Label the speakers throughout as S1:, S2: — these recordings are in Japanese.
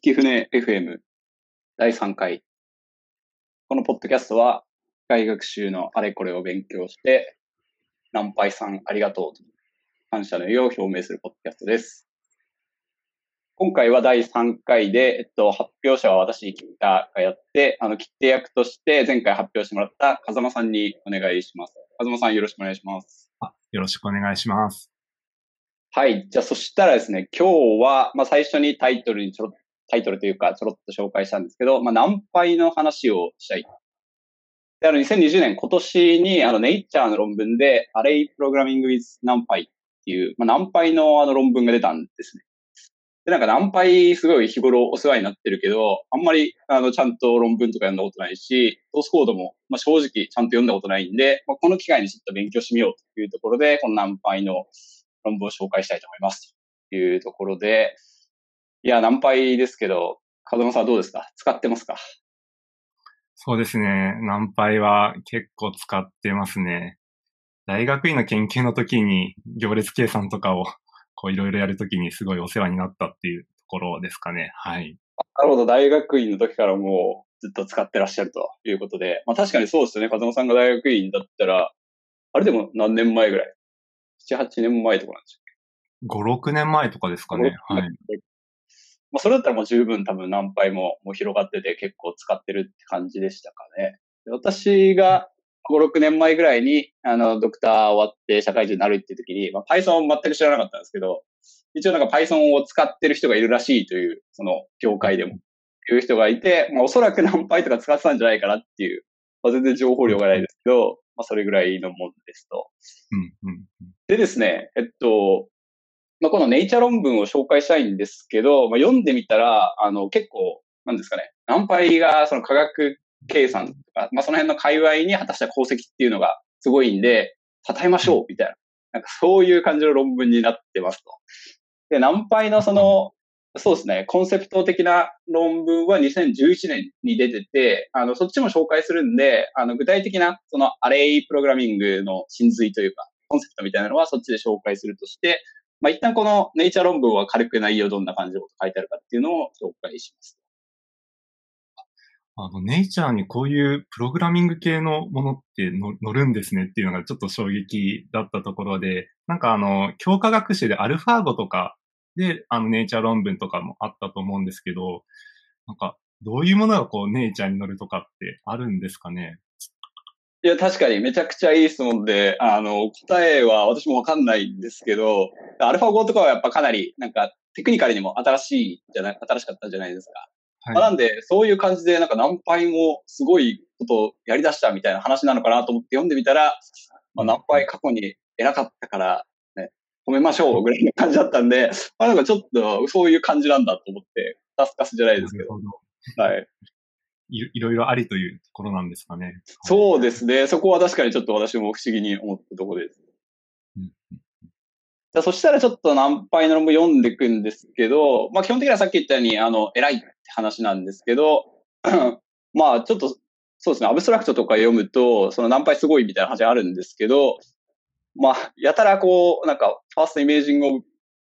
S1: 引き船 FM 第3回。このポッドキャストは、外学習のあれこれを勉強して、南イさんありがとうと感謝の意を表明するポッドキャストです。今回は第3回で、えっと、発表者は私、キッタがやって、あの、切手役として前回発表してもらった風間さんにお願いします。風間さんよろしくお願いします。
S2: あよろしくお願いします。
S1: はい。じゃあ、そしたらですね、今日は、まあ、最初にタイトルにちょろタイトルというか、ちょろっと紹介したんですけど、まあ、ナンパイの話をしたい。で、あの、2020年、今年に、あの、ネイチャーの論文で、アレイプログラミング with ナンパイっていう、まあ、ナンパイのあの論文が出たんですね。で、なんかナンパイすごい日頃お世話になってるけど、あんまり、あの、ちゃんと論文とか読んだことないし、ソースコードも、まあ、正直ちゃんと読んだことないんで、まあ、この機会にちょっと勉強してみようというところで、このナンパイの論文を紹介したいと思います。というところで、いや、ナンパイですけど、風間さんどうですか？使ってますか？
S2: そうですね。ナンパイは結構使ってますね。大学院の研究の時に行列計算とかをこういろいろやるときにすごいお世話になったっていうところですかね。はい。
S1: なるほど。大学院の時からもうずっと使ってらっしゃるということで。まあ確かにそうですね。風間さんが大学院だったら、あれでも何年前ぐらい ?7、8年前とかなんでしょ
S2: う5、6年前とかですかね。はい。
S1: まあそれだったらもう十分多分何倍ももう広がってて結構使ってるって感じでしたかね。私が5、6年前ぐらいに、あの、ドクター終わって社会人になるっていう時に、まあ、Python を全く知らなかったんですけど、一応なんか Python を使ってる人がいるらしいという、その、業界でも、いう人がいて、まあ、おそらく何倍とか使ってたんじゃないかなっていう、まあ、全然情報量がないですけど、まあ、それぐらいのもんですと。
S2: うんうん、
S1: でですね、えっと、まあ、このネイチャー論文を紹介したいんですけど、まあ、読んでみたら、あの、結構、なんですかね、何倍がその科学計算とか、まあ、その辺の界隈に果たした功績っていうのがすごいんで、称えましょう、みたいな。なんかそういう感じの論文になってますと。で、ナンパイのその、そうですね、コンセプト的な論文は2011年に出てて、あの、そっちも紹介するんで、あの、具体的な、そのアレイプログラミングの真髄というか、コンセプトみたいなのはそっちで紹介するとして、まあ、一旦このネイチャー論文は軽く内容どんな感じのこと書いてあるかっていうのを紹介します。
S2: あの、ネイチャーにこういうプログラミング系のものって乗るんですねっていうのがちょっと衝撃だったところで、なんかあの、強化学習でアルファーゴとかで、あの、ネイチャー論文とかもあったと思うんですけど、なんか、どういうものがこう、ネイチャーに乗るとかってあるんですかね？
S1: いや、確かにめちゃくちゃいい質問で、あの、答えは私もわかんないんですけど、アルファ5とかはやっぱかなり、なんか、テクニカルにも新しいじゃない、新しかったじゃないですか。はい、まあ、なんで、そういう感じで、なんかナンパイもすごいことをやり出したみたいな話なのかなと思って読んでみたら、まあ、ナンパイ過去に偉かったから、ね、褒めましょうぐらいの感じだったんで、まあなんかちょっとそういう感じなんだと思って、カスカスじゃないですけど。どはい。
S2: いいろいろありというところなんですかね。
S1: そうですね。そこは確かにちょっと私も不思議に思ったところです。うんじゃそしたらちょっと何杯の論文読んでいくんですけど、まあ基本的にはさっき言ったように、あの、偉いって話なんですけど、まあちょっと、そうですね、アブストラクトとか読むと、その何杯すごいみたいな話あるんですけど、まあ、やたらこう、なんか、ファーストイメージング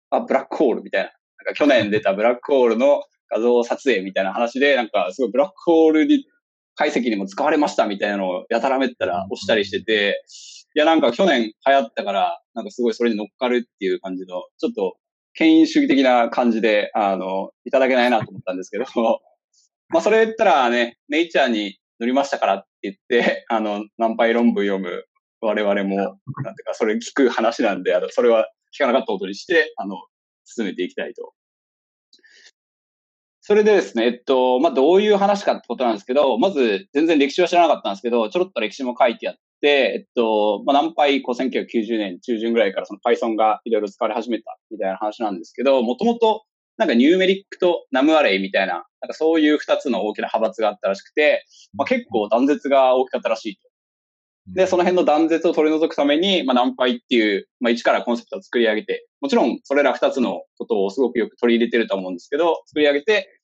S1: あ、ブラックホールみたいな、なんか去年出たブラックホールの画像撮影みたいな話で、なんかすごいブラックホールに解析にも使われましたみたいなのをやたらめったら押したりしてて、いやなんか去年流行ったから、なんかすごいそれに乗っかるっていう感じの、ちょっと権威主義的な感じで、あの、いただけないなと思ったんですけど、まあそれ言ったらね、ネイチャーに乗りましたからって言って、あの、何杯論文読む我々も、なんていうか、それ聞く話なんで、あの、それは聞かなかったことにして、あの、進めていきたいとそれでですね、えっと、まあ、どういう話かってことなんですけど、まず、全然歴史は知らなかったんですけど、ちょろっと歴史も書いてあって、えっと、まあ、何倍、こう、1990年中旬ぐらいからその Python がいろいろ使われ始めたみたいな話なんですけど、もともと、なんかニューメリックとナムアレイみたいな、なんかそういう二つの大きな派閥があったらしくて、まあ、結構断絶が大きかったらしいと。で、その辺の断絶を取り除くために、まあ、ナンパイっていう、まあ、一からコンセプトを作り上げて、もちろん、それら二つのことをすごくよく取り入れてると思うんですけど、作り上げて、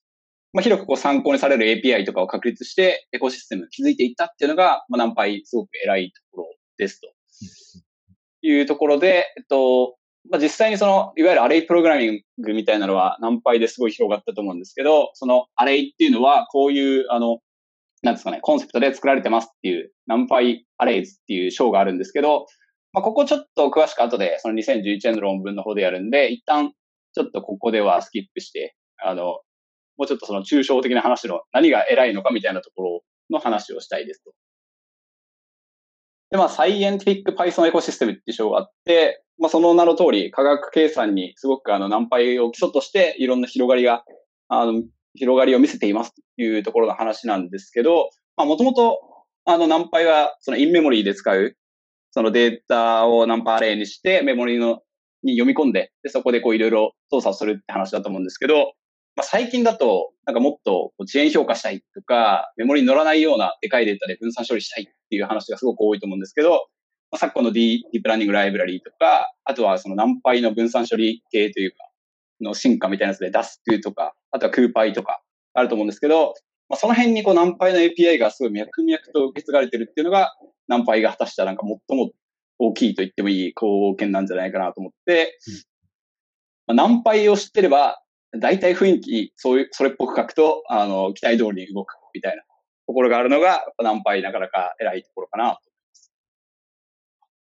S1: まあ、広くこう参考にされる API とかを確立して、エコシステムを築いていったっていうのが、まあ、ナンパイすごく偉いところですと。いうところで、えっと、まあ、実際にその、いわゆるアレイプログラミングみたいなのは何倍ですごい広がったと思うんですけど、そのアレイっていうのは、こういう、あの、なんですかね、コンセプトで作られてますっていう、ナンパイアレイズっていう章があるんですけど、まあ、ここちょっと詳しく後で、その2011年の論文の方でやるんで、一旦、ちょっとここではスキップして、あの、もうちょっとその抽象的な話の何が偉いのかみたいなところの話をしたいですと。で、まあ、サイエンティフィック Python エコシステムっていう章があって、まあ、その名の通り、科学計算にすごくあの、ナンパイを基礎として、いろんな広がりが、あの、広がりを見せていますというところの話なんですけど、まあ、もともと、あの、ナンパイは、そのインメモリーで使う、そのデータをナンパアレイにして、メモリーの、に読み込んで、で、そこでこういろいろ操作するって話だと思うんですけど、まあ、最近だと、なんかもっと遅延評価したいとか、メモリーに乗らないようなでかいデータで分散処理したいっていう話がすごく多いと思うんですけど、まあ、昨今のディープランニングライブラリーとか、あとはそのナンパイの分散処理系というか、の進化みたいなやつで DASK とか、あとはクーパイとかあると思うんですけど、まあ、その辺にこうナンパイの API がすごい脈々と受け継がれてるっていうのが、ナンパイが果たしたなんか最も大きいと言ってもいい貢献なんじゃないかなと思って、うん、まあ、ナンパイを知ってれば、大体雰囲気、そういう、それっぽく書くと、あの、期待通りに動くみたいなところがあるのが、ナンパイなかなか偉いところかなと思います。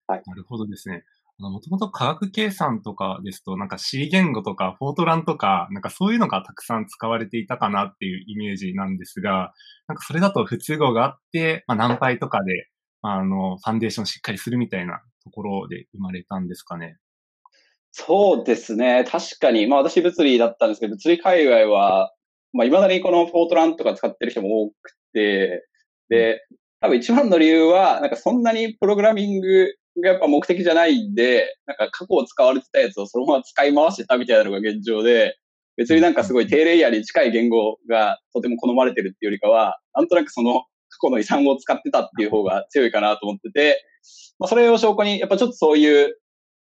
S2: はい。なるほどですね。もともと科学計算とかですと、なんか C 言語とかフォートランとか、なんかそういうのがたくさん使われていたかなっていうイメージなんですが、なんかそれだと不都合があって、まあ、何倍とかで、あの、ファンデーションしっかりするみたいなところで生まれたんですかね。
S1: そうですね。確かに。まあ私物理だったんですけど、物理界隈は、まあ未だにこのフォートランとか使ってる人も多くて、で、多分一番の理由は、なんかそんなにプログラミングがやっぱ目的じゃないんで、なんか過去を使われてたやつをそのまま使い回してたみたいなのが現状で、別になんかすごい低レイヤーに近い言語がとても好まれてるっていうよりかは、なんとなくその過去の遺産を使ってたっていう方が強いかなと思ってて、まあそれを証拠に、やっぱちょっとそういう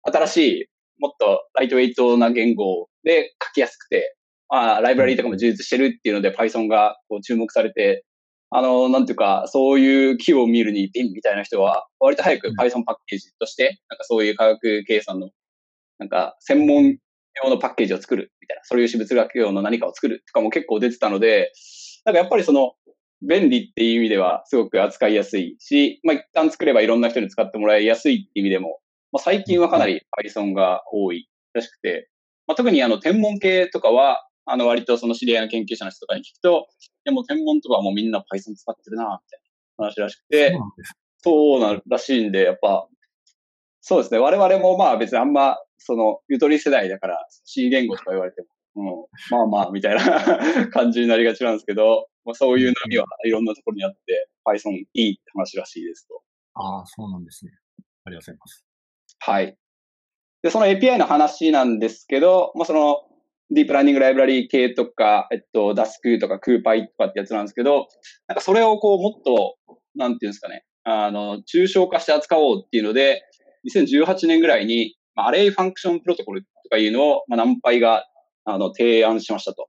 S1: 新しいもっとライトウェイトな言語で書きやすくて、まあライブラリーとかも充実してるっていうので Python がこう注目されて、あの、なんていうか、そういう規模を見るにピンみたいな人は、割と早く Python パッケージとして、なんかそういう科学計算の、なんか専門用のパッケージを作るみたいな、そういう私物学用の何かを作るとかも結構出てたので、なんかやっぱりその、便利っていう意味ではすごく扱いやすいし、まあ一旦作ればいろんな人に使ってもらいやすいっていう意味でも、まあ、最近はかなり Python が多いらしくて、まあ、特にあの天文系とかは、あの割とその知り合いの研究者の人とかに聞くと、でも天文とかはもうみんな Python 使ってるな、みたいな話らしくて、そうならしいんで、やっぱ、そうですね。我々もまあ別にあんま、その、ゆとり世代だから C 言語とか言われても、うん、まあまあ、みたいな感じになりがちなんですけど、まあ、そういう波はいろんなところにあって、Python いいって話らしいですと。
S2: ああ、そうなんですね。ありがとうございます。
S1: はい。で、その API の話なんですけど、まあ、その、ディープラーニングライブラリー系とか、えっと、 Dask とか CuPy とかってやつなんですけど、なんかそれをこう、もっと、なんていうんですかね、あの、抽象化して扱おうっていうので、2018年ぐらいに、まあ、 array function protocol とかいうのを、まあ、 NumPy が、あの、提案しましたと。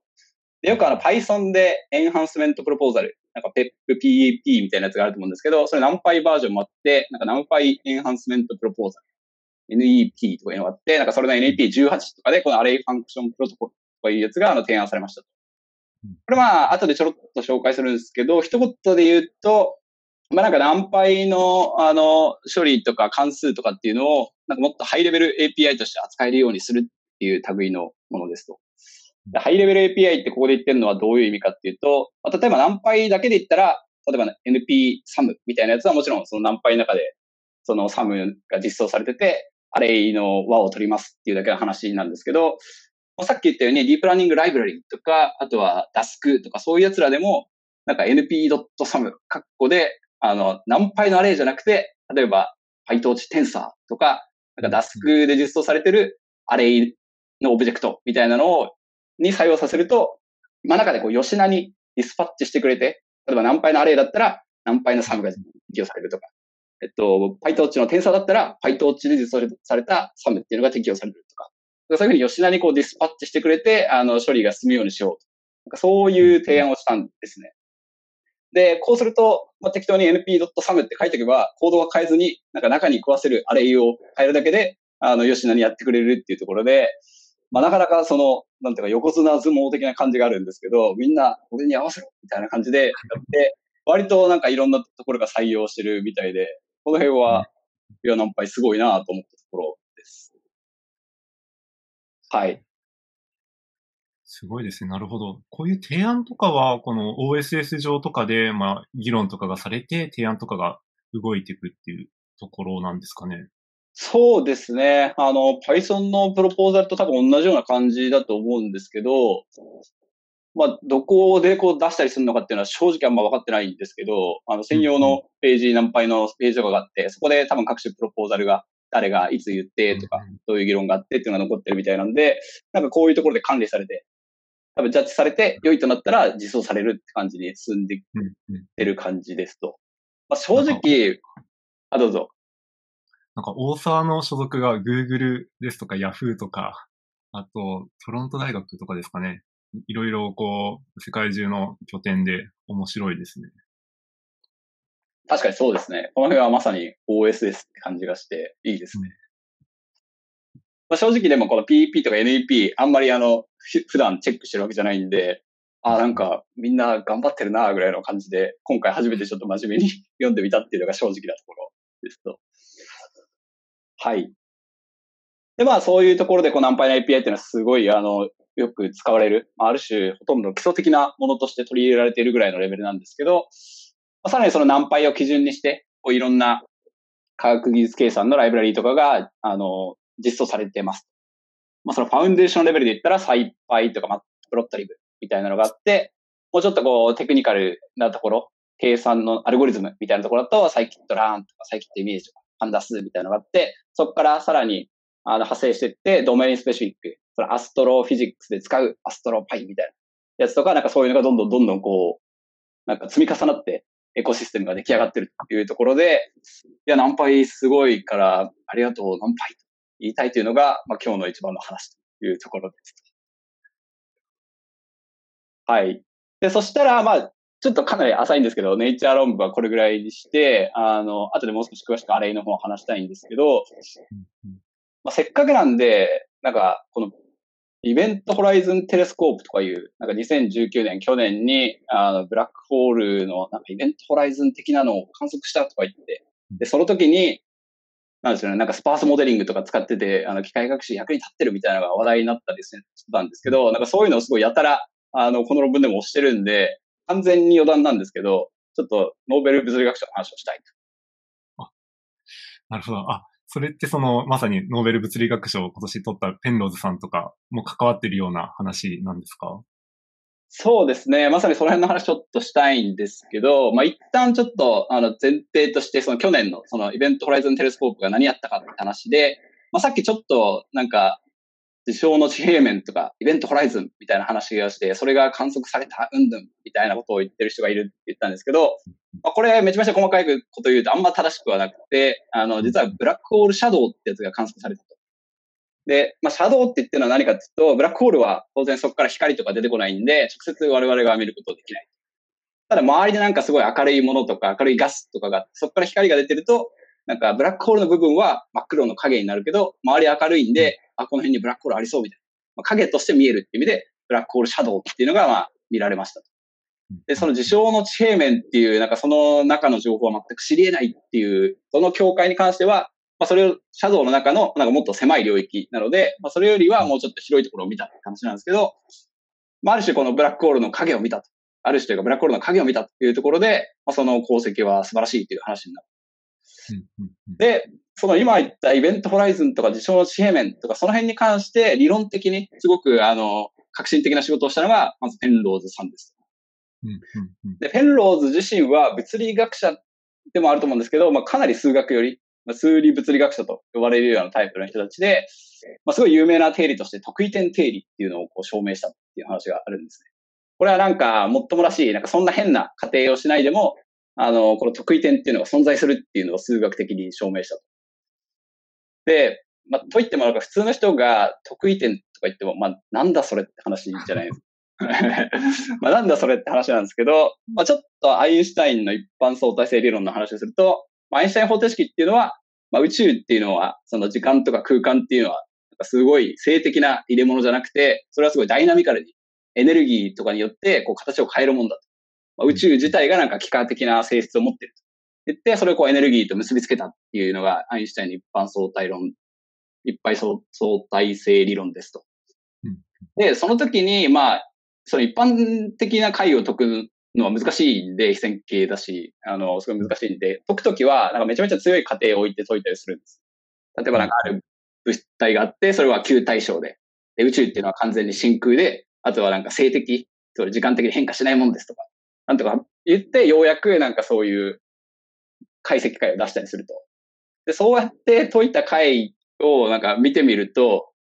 S1: で、よくあの、Python で Enhancement Proposal、なんか PEP、PEP みたいなやつがあると思うんですけど、それ NumPy バージョンもあって、なんか NumPy Enhancement Proposal NEP とかいうのがあって、なんかそれの NEP18 とかで、この array function protocol とかいうやつがあの提案されましたと。これまあ、後でちょろっと紹介するんですけど、一言で言うと、まあなんか何倍のあの処理とか関数とかっていうのを、なんかもっとハイレベル API として扱えるようにするっていう類のものですと。ハイレベル API ってここで言ってるのはどういう意味かっていうと、例えば何倍だけで言ったら、例えば NP サムみたいなやつはもちろんその何倍の中でそのサムが実装されてて、アレイの輪を取りますっていうだけの話なんですけど、さっき言ったようにディープラーニングライブラリとか、あとは Dask とかそういうやつらでも、なんか np.sum カッコで、あの、何倍のアレイじゃなくて、例えば PyTorch Tensor とか、なんか Dask で実装されてるアレイのオブジェクトみたいなのを、に採用させると、まあ中でこう、よしなにディスパッチしてくれて、例えば NumPy のアレイだったら、 NumPy の sum が適用されるとか、えっと、PyTorch のテンソルだったら、PyTorch で実装された sum っていうのが適用されるとか、そういうふうによしなにこうディスパッチしてくれて、あの、処理が進むようにしようと。なんかそういう提案をしたんですね。で、こうすると、まあ、適当に np.sum って書いておけば、コードは変えずに、なんか中に食わせるアレイを変えるだけで、あの、よしなにやってくれるっていうところで、まあ、なかなかその、なんていうか、横綱相撲的な感じがあるんですけど、みんな、俺に合わせろみたいな感じでやって、割となんかいろんなところが採用してるみたいで、この辺は、いや、ナンパイすごいなと思ったところです。はい。
S2: すごいですね。なるほど。こういう提案とかは、この OSS 上とかで、まあ、議論とかがされて、提案とかが動いていくっていうところなんですかね。
S1: そうですね。あの、Python のプロポーザルと多分同じような感じだと思うんですけど、まあ、どこでこう出したりするのかっていうのは正直あんま分かってないんですけど、あの、専用のページ、何倍のページとかがあって、そこで多分各種プロポーザルが誰がいつ言ってとか、どういう議論があってっていうのが残ってるみたいなんで、なんかこういうところで管理されて、多分ジャッジされて良いとなったら実装されるって感じに進んでってる感じですと。まあ、正直、あ、どうぞ。
S2: なんか、大沢の所属が Google ですとか Yahoo とか、あと、トロント大学とかですかね。いろいろこう、世界中の拠点で面白いですね。
S1: 確かにそうですね。この辺はまさに OSS って感じがしていいですね。うん、まあ、正直でもこの PEP とか NEP あんまりあの、普段チェックしてるわけじゃないんで、あ、なんかみんな頑張ってるなぐらいの感じで、今回初めてちょっと真面目に 読んでみたっていうのが正直なところですと。はい。で、まあそういうところでこのナンパイの API っていうのはすごいあの、よく使われる、ある種ほとんど基礎的なものとして取り入れられているぐらいのレベルなんですけど、まあ、さらにそのナンパイを基準にして、こういろんな科学技術計算のライブラリーとかが、あの、実装されています。まあそのファウンデーションレベルで言ったら、サイパイとか、まあ、プロットリブみたいなのがあって、もうちょっとこうテクニカルなところ、計算のアルゴリズムみたいなところだと、サイキットランとかサイキットイメージとか、パンダスみたいなのがあって、そこからさらにあの派生していって、ドメインスペシフィック、そのアストロフィジックスで使うアストロパイみたいなやつとか、なんかそういうのがどんどんどんどんこう、なんか積み重なってエコシステムが出来上がってるというところで、いや、ナンパイすごいから、ありがとう、ナンパイと言いたいというのが、まあ今日の一番の話というところです。はい。で、そしたら、まあ、ちょっとかなり浅いんですけど、ネイチャー論文はこれぐらいにして、あの、後でもう少し詳しくアレイの方を話したいんですけど、まあ、せっかくなんで、なんか、この、イベントホライズンテレスコープとかいう、なんか2019年、去年に、あの、ブラックホールの、なんかイベントホライズン的なのを観測したとか言って、で、その時に、なんですよね、なんかスパースモデリングとか使ってて、あの、機械学習役に立ってるみたいなのが話題になったりしてたんですけど、なんかそういうのをすごいやたら、あの、この論文でも押してるんで、完全に余談なんですけど、ちょっとノーベル物理学賞の話をしたい
S2: と。あ、なるほど。あ、それってその、まさにノーベル物理学賞を今年取ったペンローズさんとかも関わってるような話なんですか？
S1: そうですね。まさにその辺の話ちょっとしたいんですけど、まあ、一旦ちょっと、あの、前提として、その去年の、そのイベントホライズンテレスコープが何やったかって話で、まあ、さっきちょっと、なんか、事象の地平面とか、イベントホライズンみたいな話がして、それが観測された、うんぬんみたいなことを言ってる人がいるって言ったんですけど、まあ、これめちゃめちゃ細かいこと言うとあんま正しくはなくて、あの、実はブラックホールシャドウってやつが観測されたと。で、まあ、シャドウって言ってるのは何かっていうと、ブラックホールは当然そこから光とか出てこないんで、直接我々が見ることできない。ただ周りでなんかすごい明るいものとか明るいガスとかが、そこから光が出てると、なんかブラックホールの部分は真っ黒の影になるけど、周り明るいんで、あ、この辺にブラックホールありそうみたいな。まあ、影として見えるっていう意味で、ブラックホールシャドウっていうのが、まあ、見られました。で、その事象の地平面っていう、なんかその中の情報は全く知り得ないっていう、その境界に関しては、まあ、それを、シャドウの中の、なんかもっと狭い領域なので、まあ、それよりはもうちょっと広いところを見たって話なんですけど、まあ、ある種このブラックホールの影を見たと。ある種というか、ブラックホールの影を見たっていうところで、まあ、その功績は素晴らしいという話になる。で、その今言ったイベントホライズンとか事象の地平面とかその辺に関して理論的にすごくあの革新的な仕事をしたのがまずペンローズさんです。で、ペンローズ自身は物理学者でもあると思うんですけど、まあ、かなり数学より、まあ、数理物理学者と呼ばれるようなタイプの人たちで、まあ、すごい有名な定理として得意点定理っていうのをこう証明したっていう話があるんですね。これはなんか、もっともらしい、なんかそんな変な過程をしないでも、あの、この得意点っていうのが存在するっていうのを数学的に証明したと。で、まあ、と言ってもなんか普通の人が得意点とか言っても、まあ、なんだそれって話じゃないですか。まあなんだそれって話なんですけど、まあ、ちょっとアインシュタインの一般相対性理論の話をすると、まあ、アインシュタイン方程式っていうのは、まあ、宇宙っていうのは、その時間とか空間っていうのは、なんかすごい性的な入れ物じゃなくて、それはすごいダイナミカルに、エネルギーとかによって、こう形を変えるもんだと。まあ、宇宙自体がなんか幾何的な性質を持っていると。言って、それをこうエネルギーと結びつけたっていうのが、アインシュタインの一般相対論、一般相対性理論ですと。で、その時に、まあ、その一般的な解を解くのは難しいんで、非線形だし、あの、すごい難しいんで、解くときは、なんかめちゃめちゃ強い過程を置いて解いたりするんです。例えばなんかある物体があって、それは球対象で。で、宇宙っていうのは完全に真空で、あとはなんか性的、それ時間的に変化しないもんですとか、なんとか言って、ようやくなんかそういう解析会を出したりすると。で、そうやって解いた回をなんか見てみると、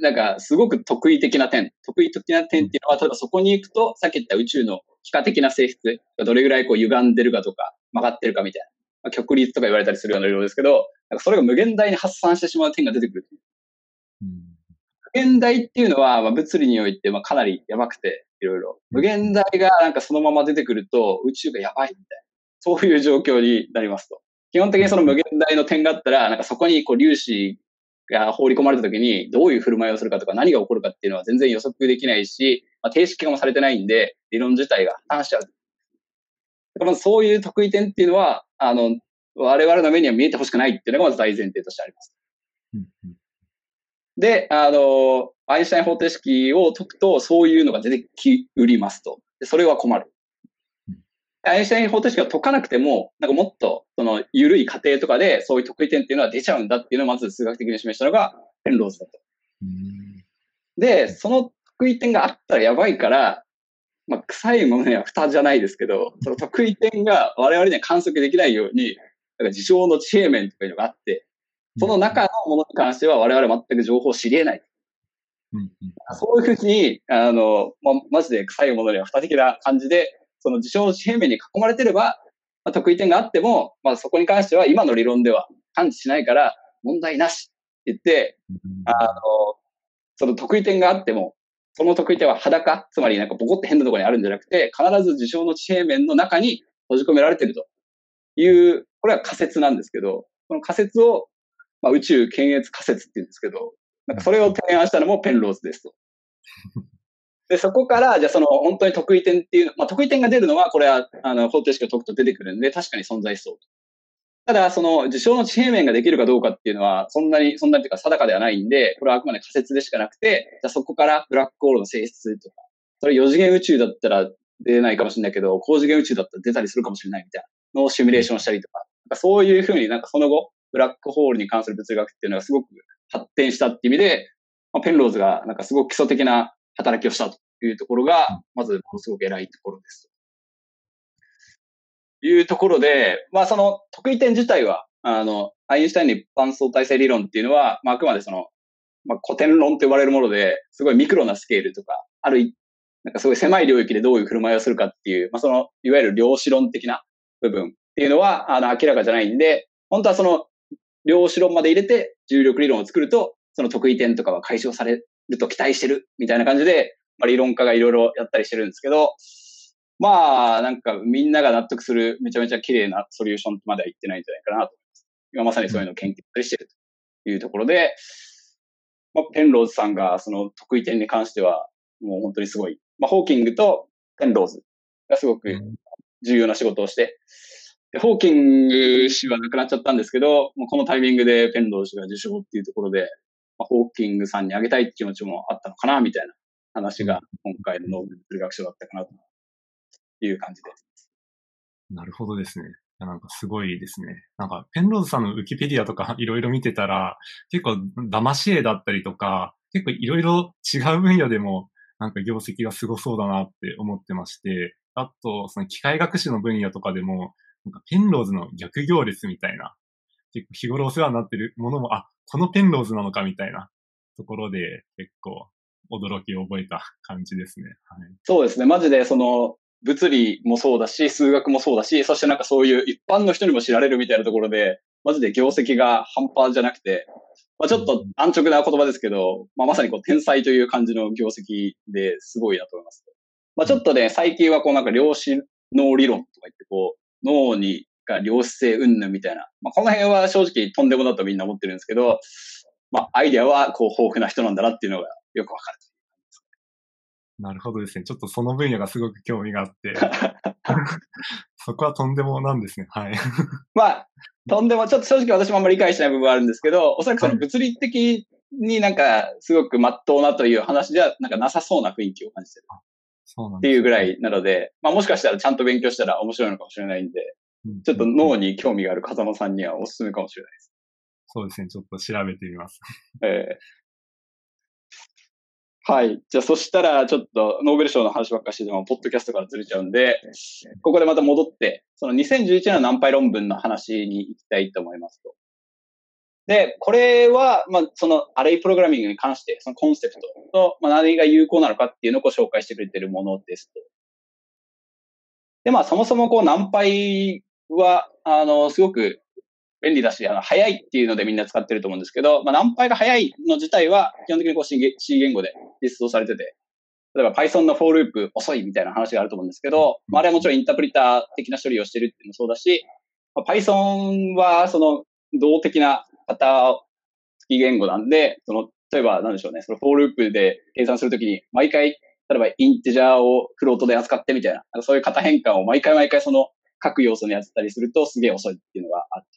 S1: なんかすごく得意的な点、得意的な点っていうのは、例えばそこに行くと、さっき言った宇宙の幾何的な性質がどれぐらいこう歪んでるかとか、曲がってるかみたいな。まあ、極率とか言われたりするような量ですけど、なんかそれが無限大に発散してしまう点が出てくる。うん、無限大っていうのは、まあ、物理においてまあかなりやばくて、いろいろ。無限大がなんかそのまま出てくると、宇宙がやばいみたいな。そういう状況になりますと。基本的にその無限大の点があったら、なんかそこにこう粒子が放り込まれた時にどういう振る舞いをするかとか何が起こるかっていうのは全然予測できないし、まあ、定式化もされてないんで、理論自体が破綻しちゃう。まずそういう得意点っていうのは、あの、我々の目には見えてほしくないっていうのがまず大前提としてあります。で、あの、アインシュタイン方程式を解くと、そういうのが出てきうりますと。でそれは困る。アインシュタイン方程式を解かなくても、なんかもっと、その、緩い過程とかで、そういう得意点っていうのは出ちゃうんだっていうのをまず数学的に示したのが、ペンローズだと。で、その得意点があったらやばいから、まあ、臭いものには蓋じゃないですけど、その得意点が我々には観測できないように、なんか事象の地平面とかいうのがあって、その中のものに関しては我々は全く情報を知り得ない。うんうん、そういうふうに、あの、まあ、マジで臭いものには蓋的な感じで、その事象の地平面に囲まれてれば、まあ、得意点があっても、まあ、そこに関しては今の理論では感知しないから問題なしって言って、あの、その得意点があっても、その得意点は裸、つまりなんかボコって変なところにあるんじゃなくて、必ず事象の地平面の中に閉じ込められてるという、これは仮説なんですけど、この仮説を、まあ、宇宙検閲仮説って言うんですけど、なんかそれを提案したのもペンローズですと。で、そこから、じゃあその本当に得意点っていう、まあ得意点が出るのは、これは、あの、方程式を解くと出てくるんで、確かに存在しそう。ただ、その事象の地平面ができるかどうかっていうのは、そんなに、そんなにっていうか定かではないんで、これはあくまで仮説でしかなくて、じゃそこからブラックホールの性質とか、それ4次元宇宙だったら出ないかもしれないけど、高次元宇宙だったら出たりするかもしれないみたいなのをシミュレーションしたりとか、なんかそういうふうになんかその後、ブラックホールに関する物理学っていうのがすごく発展したっていう意味で、まあ、ペンローズがなんかすごく基礎的な働きをしたというところが、まずものすごく偉いところです。というところで、まあその得意点自体は、あの、アインシュタインの一般相対性理論っていうのは、まああくまでその、まあ古典論と呼ばれるもので、すごいミクロなスケールとか、ある、なんかすごい狭い領域でどういう振る舞いをするかっていう、まあその、いわゆる量子論的な部分っていうのは、あの、明らかじゃないんで、本当はその、量子論まで入れて重力理論を作ると、その得意点とかは解消されると期待してるみたいな感じで、まあ、理論家がいろいろやったりしてるんですけど、まあ、なんかみんなが納得するめちゃめちゃ綺麗なソリューションまでは言ってないんじゃないかなと思います。今まさにそういうのを研究したりしてるというところで、まあ、ペンローズさんがその得意点に関しては、もう本当にすごい。まあ、ホーキングとペンローズがすごく重要な仕事をして、でホーキング氏は亡くなっちゃったんですけど、このタイミングでペンローズ氏が受賞っていうところで、まあ、ホーキングさんにあげたいって気持ちもあったのかな、みたいな話が今回のノーベル物理学賞だったかなという感じです。
S2: なるほどですね。なんかすごいですね。なんか、ペンローズさんのウィキペディアとか いろいろ見てたら、結構騙し絵だったりとか、結構いろいろ違う分野でも、なんか業績がすごそうだなって思ってまして、あと、その機械学習の分野とかでも、なんかペンローズの逆行列みたいな、結構日頃お世話になってるものも、あ、このペンローズなのかみたいなところで結構驚きを覚えた感じですね。はい、
S1: そうですね。マジでその、物理もそうだし、数学もそうだし、そしてなんかそういう一般の人にも知られるみたいなところで、マジで業績が半端じゃなくて、まあ、ちょっと安直な言葉ですけど、まあ、まさにこう天才という感じの業績ですごいなと思います。まあ、ちょっとね、最近はこうなんか量子脳理論とか言ってこう、脳にか良質性云々みたいな。まあ、この辺は正直とんでもだとみんな思ってるんですけど、まあ、アイデアはこう豊富な人なんだなっていうのがよくわかる。
S2: なるほどですね。ちょっとその分野がすごく興味があって。そこはとんでもなんですね。はい。
S1: まあ、とんでも、ちょっと正直私もあんまり理解してない部分はあるんですけど、おそらくその物理的になんか、すごく真っ当なという話じゃ、なんかなさそうな雰囲気を感じてる。そうなんっていうぐらいなので、まあもしかしたらちゃんと勉強したら面白いのかもしれないんで、ちょっと脳に興味がある風間さんにはおすすめかもしれないです。
S2: そうですね。ちょっと調べてみます。
S1: えーはい。じゃあ、そしたら、ちょっと、ノーベル賞の話ばっかしてても、ポッドキャストからずれちゃうんで、ここでまた戻って、その2011年のナンパイ論文の話に行きたいと思いますと。で、これは、まあ、そのアレイプログラミングに関して、そのコンセプトと、まあ、何が有効なのかっていうのを紹介してくれているものですと。で、まあ、そもそもこう、ナンパイは、あの、すごく便利だし、あの、早いっていうのでみんな使ってると思うんですけど、まあ、 NumPy が早いの自体は、基本的にこう C 言語で実装されてて、例えば Python のフォーループ遅いみたいな話があると思うんですけど、まあ、あれはもちろんインタープリター的な処理をしてるっていうのもそうだし、まあ、Python はその動的な型付き言語なんで、その、例えばなんでしょうね、そのフォーループで計算するときに、毎回、例えば integer を float で扱ってみたいな、なんかそういう型変換を毎回毎回その各要素にやってたりするとすげえ遅いっていうのがあって。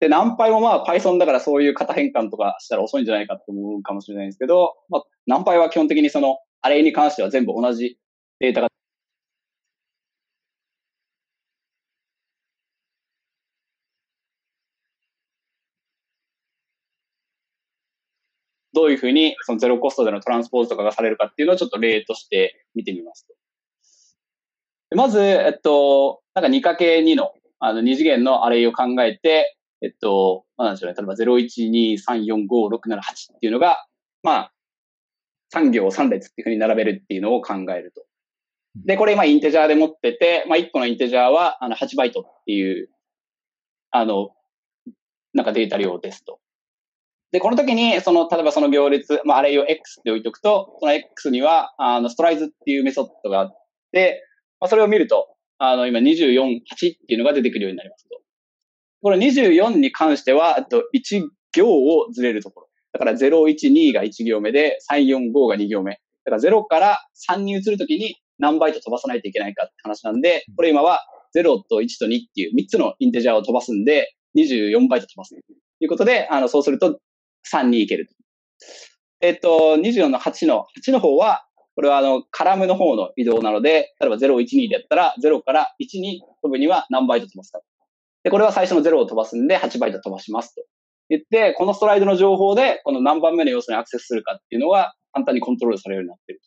S1: で、ナンパイもまあ Python だからそういう型変換とかしたら遅いんじゃないかと思うかもしれないんですけど、まあ、ナンパイは基本的にそのアレに関しては全部同じデータがどういうふうにそのゼロコストでのトランスポーズとかがされるかっていうのをちょっと例として見てみますと。まず、えっと、なんか 2×2 のあの2次元のアレイを考えて、えっと、まあ、なんでしょうね。例えば012345678っていうのが、まあ、3行3列っていうふうに並べるっていうのを考えると。で、これ今インテジャーで持ってて、まあ、1個のインテジャーはあの8バイトっていう、あの、なんかデータ量ですと。で、この時に、その、例えばその行列、まあ、あれを X って置いとくと、その X には、あの、ストライズっていうメソッドがあって、まあ、それを見ると、あの、今24、8っていうのが出てくるようになりますと。これ24に関しては、と1行をずれるところ。だから012が1行目で、345が2行目。だから0から3に移るときに何バイト飛ばさないといけないかって話なんで、これ今は0と1と2っていう3つのインテジャーを飛ばすんで、24バイト飛ばす。ということで、あの、そうすると3に行ける。えっと、24の8の、8の方は、これはあの、カラムの方の移動なので、例えば012でやったら、0から1に飛ぶには何バイト飛ばすか。で、これは最初の0を飛ばすんで、8バイト飛ばしますと。言って、このストライドの情報で、この何番目の要素にアクセスするかっていうのが簡単にコントロールされるようになってる。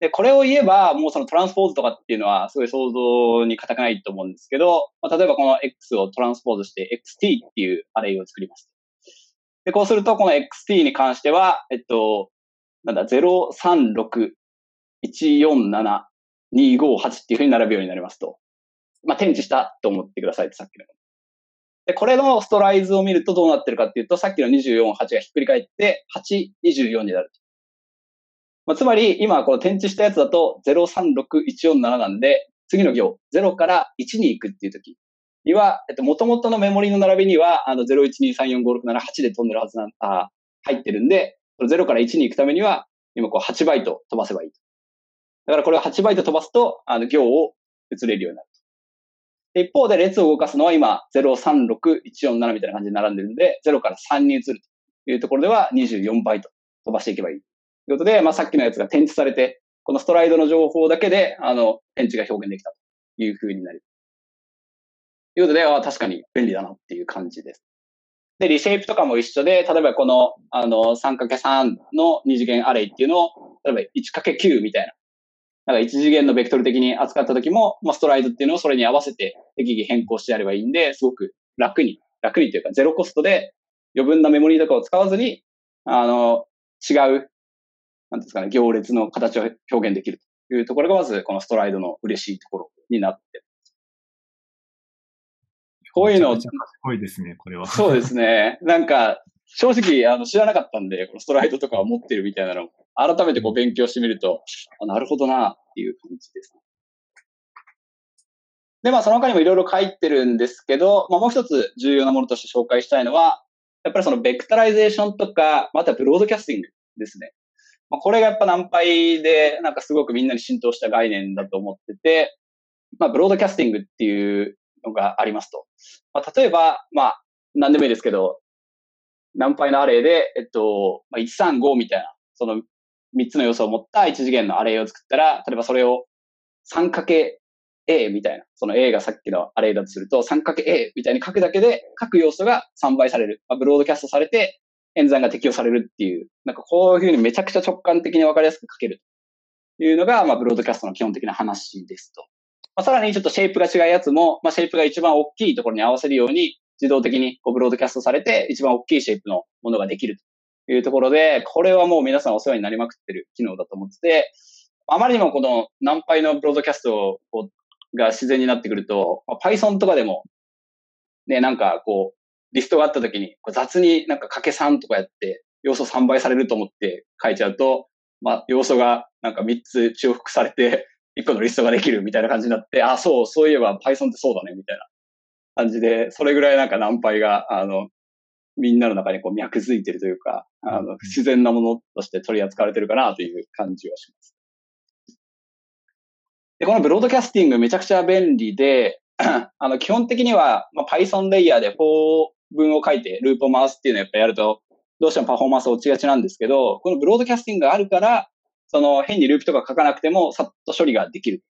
S1: で、これを言えば、もうそのトランスポーズとかっていうのは、すごい想像に難くないと思うんですけど、まあ、例えばこの X をトランスポーズして XT っていうアレイを作ります。で、こうすると、この XT に関しては、えっと、なんだ、036、147、258っていうふうに並ぶようになりますと。まあ、転置したと思ってくださいってさっきの。で、これのストライズを見るとどうなってるかっていうと、さっきの24、8がひっくり返って、8、24になる。まあ、つまり、今この転置したやつだと、036147なんで、次の行、0から1に行くっていう時には、えっと、元々のメモリの並びには、あの、012345678で飛んでるはずな、あ、入ってるんで、0から1に行くためには、今こう8バイト飛ばせばいいと。だからこれを8バイト飛ばすと、あの、行を移れるようになる。一方で列を動かすのは今、036147みたいな感じで並んでるんで、0から3に移るというところでは24バイト飛ばしていけばいい。ということで、まあ、さっきのやつが転置されて、このストライドの情報だけで、あの、転置が表現できたというふうになる。ということで、ああ確かに便利だなっていう感じです。で、リシェイプとかも一緒で、例えばこの、あの、3×3 の二次元アレイっていうのを、例えば 1×9 みたいな。なんか一次元のベクトル的に扱った時も、まあ、ストライドっていうのをそれに合わせて適宜変更してやればいいんで、すごく楽に、楽にというかゼロコストで余分なメモリーとかを使わずに、あの、違う、なんですかね、行列の形を表現できるというところがまずこの stride の嬉しいところになってこういうの。
S2: すごいですね、これは。
S1: そうですね。なんか、正直、あの、知らなかったんで、この stride とかを持ってるみたいなの改めてこう勉強してみると、あなるほどなっていう感じです。で、まあその他にもいろいろ書いてるんですけど、まあもう一つ重要なものとして紹介したいのは、やっぱりその vectorization とか、また broadcastingですね。まあ、これがやっぱ難配で、なんかすごくみんなに浸透した概念だと思ってて、まあブロードキャスティングっていうのがありますと。まあ例えば、まあ何でもいいですけど、難配のアレイで、えっと、まあ、135みたいな、その3つの要素を持った1次元のアレイを作ったら、例えばそれを 3×A みたいな、その A がさっきのアレイだとすると 3×A みたいに書くだけで各要素が3倍される。まあ、ブロードキャストされて演算が適用されるっていう、なんかこういうふうにめちゃくちゃ直感的にわかりやすく書けるというのが、まあ、ブロードキャストの基本的な話ですと。まあ、さらにちょっとシェイプが違うやつも、まあ、シェイプが一番大きいところに合わせるように自動的にこうブロードキャストされて一番大きいシェイプのものができるというところで、これはもう皆さんお世話になりまくってる機能だと思ってて、あまりにもこの何倍のブロードキャストが自然になってくると、まあ、Python とかでも、ね、なんかこう、リストがあった時に、雑になんか掛け3とかやって、要素3倍されると思って書いちゃうと、まあ、要素がなんか3つ重複されて、1個のリストができるみたいな感じになって、あ、そう、そういえば Python ってそうだね、みたいな感じで、それぐらいなんかナンパイが、あの、みんなの中にこう脈づいてるというか、あの、不自然なものとして取り扱われてるかなという感じはします。で、この broadcasting めちゃくちゃ便利で、あの、基本的には、まあ、Python レイヤーでフォー文を書いてループを回すっていうのをやっぱやると、どうしてもパフォーマンス落ちがちなんですけど、この broadcasting があるから、その変にループとか書かなくてもさっと処理ができる。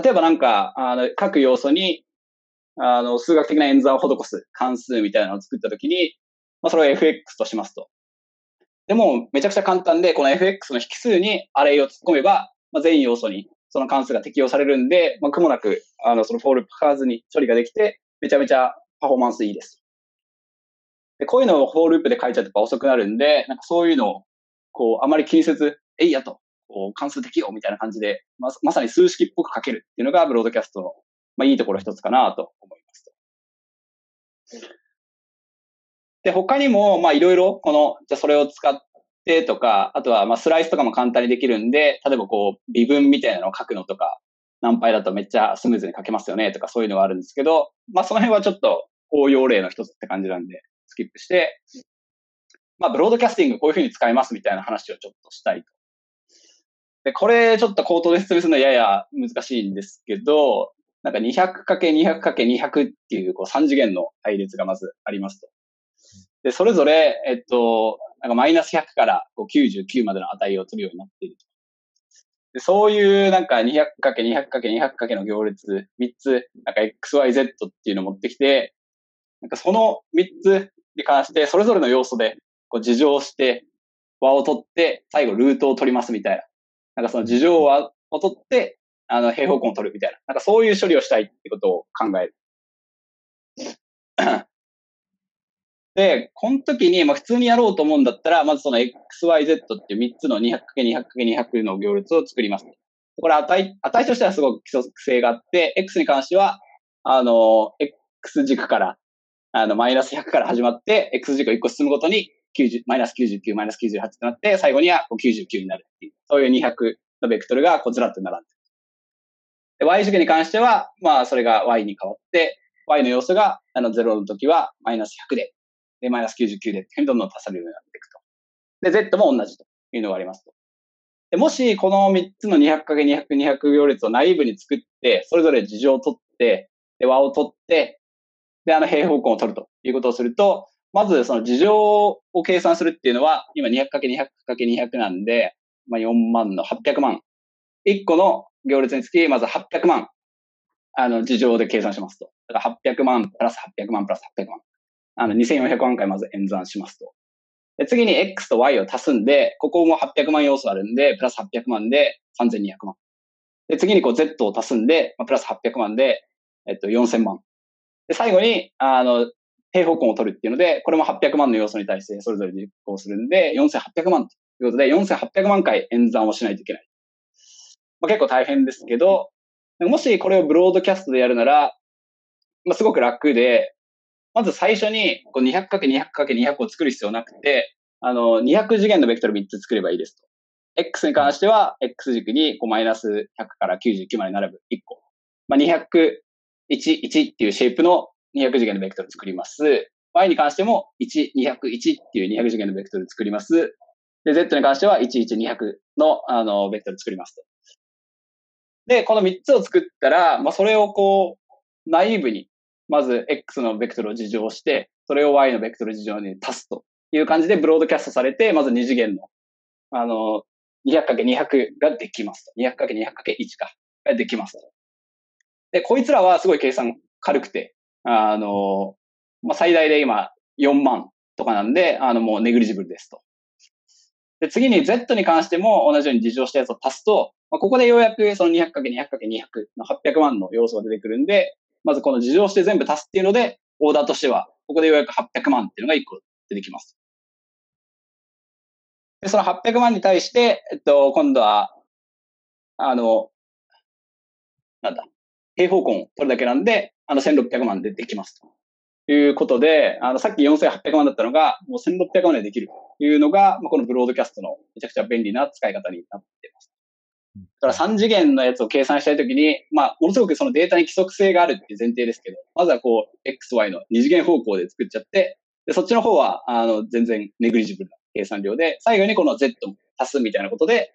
S1: 例えばなんか、あの、各要素にあの、数学的な演算を施す関数みたいなのを作ったときに、まあ、それを fx としますと。でも、めちゃくちゃ簡単で、この fx の引数にアレイを突っ込めば、まあ、全要素にその関数が適用されるんで、まあ、苦もなく、あの、その for 書かずに処理ができて、めちゃめちゃパフォーマンスいいです。で、こういうのをフォーループで書いちゃうと遅くなるんで、なんかそういうのを、こう、あまり気にせず、えいやと、こう、関数適用みたいな感じで、ま、まさに数式っぽく書けるっていうのが、ブロードキャストのまあ、いいところ一つかなと思います。で、他にも、まあ、いろいろ、この、じゃそれを使ってとか、あとは、まあ、スライスとかも簡単にできるんで、例えばこう、微分みたいなのを書くのとか、何倍だとめっちゃスムーズに書けますよねとかそういうのがあるんですけど、まあ、その辺はちょっと応用例の一つって感じなんで、スキップして、まあ、ブロードキャスティングこういうふうに使いますみたいな話をちょっとしたいと。で、これちょっと口頭で説明するのはやや難しいんですけど、なんか 200×200×200 っていうこう3次元の配列がまずありますと。で、それぞれ、えっと、なんかマイナス100からこう99までの値を取るようになっていると。でそういうなんか 200×200×200× の行列3つ、なんか XYZ っていうのを持ってきて、なんかその3つに関してそれぞれの要素でこう事情して、和を取って、最後ルートを取りますみたいな。なんかその事情を取って、あの、平方根を取るみたいな。なんかそういう処理をしたいってことを考える。で、この時に、まあ普通にやろうと思うんだったら、まずその XYZ っていう3つの 200×200×200 の行列を作ります。これ値、値としてはすごく規則性があって、X に関しては、あの、X 軸から、あの、マイナス100から始まって、X 軸を1個進むごとに、90、マイナス99、マイナス98となって、最後には99になるっていう、そういう200のベクトルがこうずらって並んでで y 軸に関しては、まあ、それが y に変わって、y の要素が、あの、0の時は、マイナス100で、で、マイナス99でどんどん足されるようになっていくと。で、z も同じというのがありますと。で、もし、この3つの 200×200、200行列を内部に作って、それぞれ事情を取って、で、和を取って、で、あの平方根を取るということをすると、まずその事情を計算するっていうのは、今 200×200×200 なんで、まあ4万の800万。1個の行列につき、まず800万、あの、事情で計算しますと。だから800万プラス800万プラス800万。あの、2400万回まず演算しますと。で、次に X と Y を足すんで、ここも800万要素あるんで、プラス800万で3200万。で、次にこう Z を足すんで、まあ、プラス800万で、えっと、4000万。で、最後に、あの、平方根を取るっていうので、これも800万の要素に対してそれぞれ実行するんで、4800万ということで、4800万回演算をしないといけない。まあ、結構大変ですけど、もしこれをブロードキャストでやるなら、まあ、すごく楽で、まず最初にこう 200×200×200 を作る必要なくて、あの、200次元のベクトル3つ作ればいいですと。X に関しては、X 軸にこうマイナス100から99まで並ぶ1個。まあ、200 1、1っていうシェイプの200次元のベクトル作ります。y に関しても1、201っていう200次元のベクトル作ります。で、z に関しては1、1、200の、あの、ベクトル作りますと。で、この3つを作ったら、まあ、それをこう、ナイーブに、まず x のベクトルを事情して、それを y のベクトル事情に足すという感じでブロードキャストされて、まず2次元の、あの、200×200 ができますと。200×200×1 か。ができますと。で、こいつらはすごい計算軽くて、あの、まあ、最大で今4万とかなんで、あの、もうネグリジブルですと。で、次に Z に関しても同じように事情したやつを足すと、まあ、ここでようやくその 200×200×200 の800万の要素が出てくるんで、まずこの事情して全部足すっていうので、オーダーとしては、ここでようやく800万っていうのが1個出てきます。で、その800万に対して、えっと、今度は、あの、なんだ、平方根を取るだけなんで、あの、1600万でできますと。いうことで、あの、さっき4800万だったのが、もう1600万でできるというのが、まあ、このブロードキャストのめちゃくちゃ便利な使い方になっています。だから3次元のやつを計算したいときに、まあ、ものすごくそのデータに規則性があるっていう前提ですけど、まずはこう、XY の二次元方向で作っちゃって、で、そっちの方は、あの、全然ネグリジブルな計算量で、最後にこの Z も足すみたいなことで、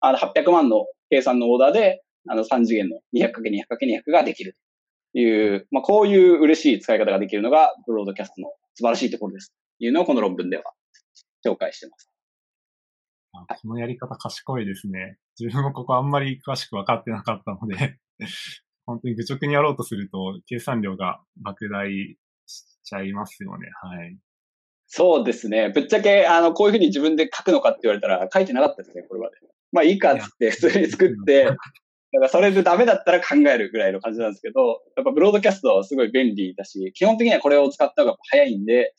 S1: あの、800万の計算のオーダーで、あの、3次元の 200×200×200 ができるという、まあ、こういう嬉しい使い方ができるのが、ブロードキャストの素晴らしいところです。というのをこの論文では紹介してます。
S2: このやり方賢いですね。自分もここあんまり詳しく分かってなかったので 本当に愚直にやろうとすると、計算量が莫大しちゃいますよね。はい。
S1: そうですね。ぶっちゃけ、あの、こういうふうに自分で書くのかって言われたら書いてなかったですね、これまで。まあいいかっつって普通に作って、だからそれでダメだったら考えるぐらいの感じなんですけど、やっぱブロードキャストはすごい便利だし、基本的にはこれを使った方が早いんで、